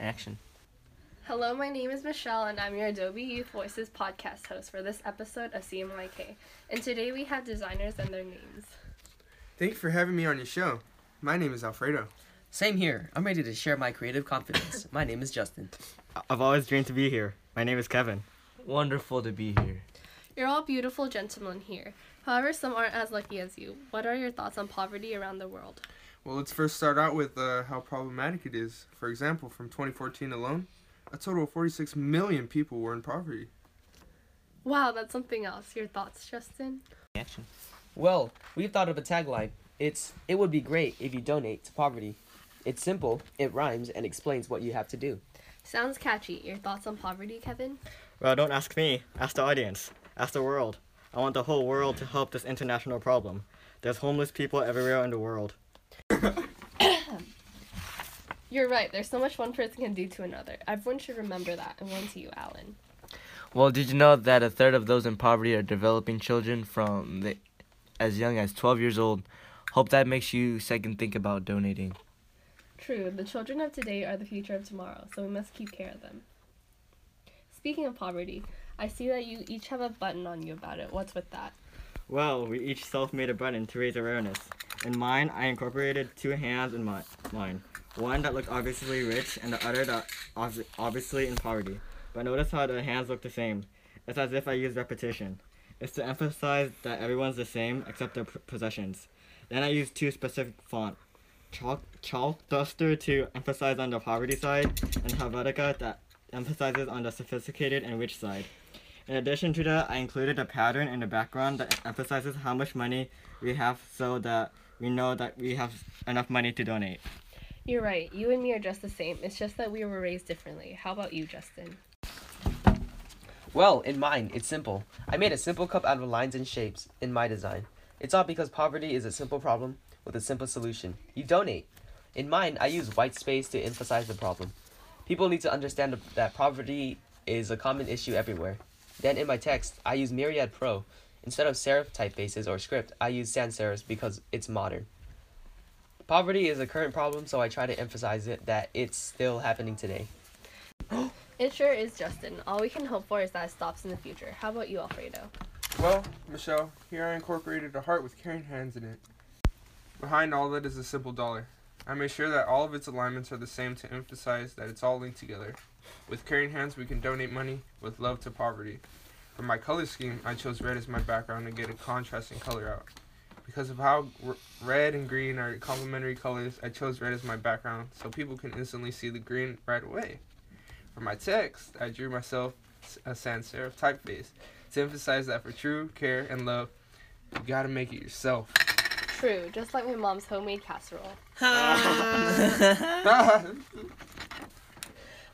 Action. Hello, my name is Michelle, and I'm your Adobe Youth Voices podcast host for this episode of CMYK. And today we have designers and their names. Thank you for having me on your show. My name is Alfredo. Same here. I'm ready to share my creative confidence. my name is Justin. I've always dreamed to be here. My name is Kevin. Wonderful to be here. You're all beautiful gentlemen here. However, some aren't as lucky as you. What are your thoughts on poverty around the world? Well, let's first start out with uh, how problematic it is. For example, from 2014 alone, a total of 46 million people were in poverty. Wow, that's something else. Your thoughts, Justin? Action. Well, we've thought of a tagline. It's it would be great if you donate to poverty. It's simple, it rhymes, and explains what you have to do. Sounds catchy. Your thoughts on poverty, Kevin? Well, don't ask me. Ask the audience. Ask the world. I want the whole world to help this international problem. There's homeless people everywhere in the world. You're right. There's so much one person can do to another. Everyone should remember that. And one to you, Alan. Well, did you know that a third of those in poverty are developing children from the, as young as 12 years old? Hope that makes you second think about donating. True. The children of today are the future of tomorrow, so we must keep care of them. Speaking of poverty, I see that you each have a button on you about it. What's with that? Well, we each self-made a button to raise awareness. In mine, I incorporated two hands in my, mine. One that looked obviously rich and the other that obvi- obviously in poverty. But notice how the hands look the same. It's as if I used repetition. It's to emphasize that everyone's the same except their possessions. Then I used two specific font. Chalk, Chalkduster to emphasize on the poverty side, and Helvetica that emphasizes on the sophisticated and rich side. In addition to that, I included a pattern in the background that emphasizes how much money we have so that we know that we have enough money to donate. You're right. You and me are just the same. It's just that we were raised differently. How about you, Justin? Well, in mine, it's simple. I made a simple cup out of lines and shapes in my design. It's all because poverty is a simple problem with a simple solution. You donate. In mine, I use white space to emphasize the problem. People need to understand that poverty is a common issue everywhere. Then in my text, I use Myriad Pro. Instead of serif typefaces or script, I use sans serifs because it's modern. Poverty is a current problem, so I try to emphasize it that it's still happening today. It sure is, Justin. All we can hope for is that it stops in the future. How about you, Alfredo? Well, Michelle, here I incorporated a heart with caring hands in it. Behind all that is a simple dollar. I made sure that all of its alignments are the same to emphasize that it's all linked together. With caring hands, we can donate money with love to poverty. For my color scheme, I chose red as my background to get a contrasting color out. Because of how r- red and green are complementary colors, I chose red as my background so people can instantly see the green right away. For my text, I drew myself a sans serif typeface to emphasize that for true care and love, you gotta make it yourself. True, just like my mom's homemade casserole.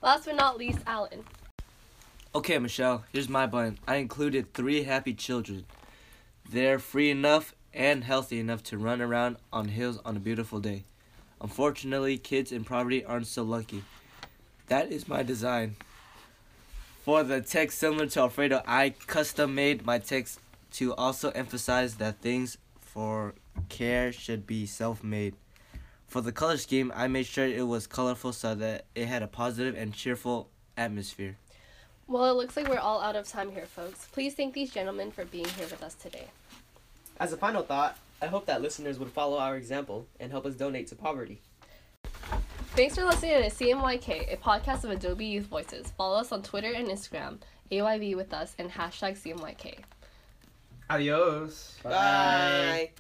Last but not least, Alan. Okay, Michelle, here's my button. I included three happy children. They're free enough and healthy enough to run around on hills on a beautiful day. Unfortunately, kids in poverty aren't so lucky. That is my design. For the text similar to Alfredo, I custom made my text to also emphasize that things for care should be self made. For the color scheme, I made sure it was colorful so that it had a positive and cheerful atmosphere. Well, it looks like we're all out of time here, folks. Please thank these gentlemen for being here with us today. As a final thought, I hope that listeners would follow our example and help us donate to poverty. Thanks for listening to CMYK, a podcast of Adobe Youth Voices. Follow us on Twitter and Instagram, AYV with us, and hashtag CMYK. Adios. Bye.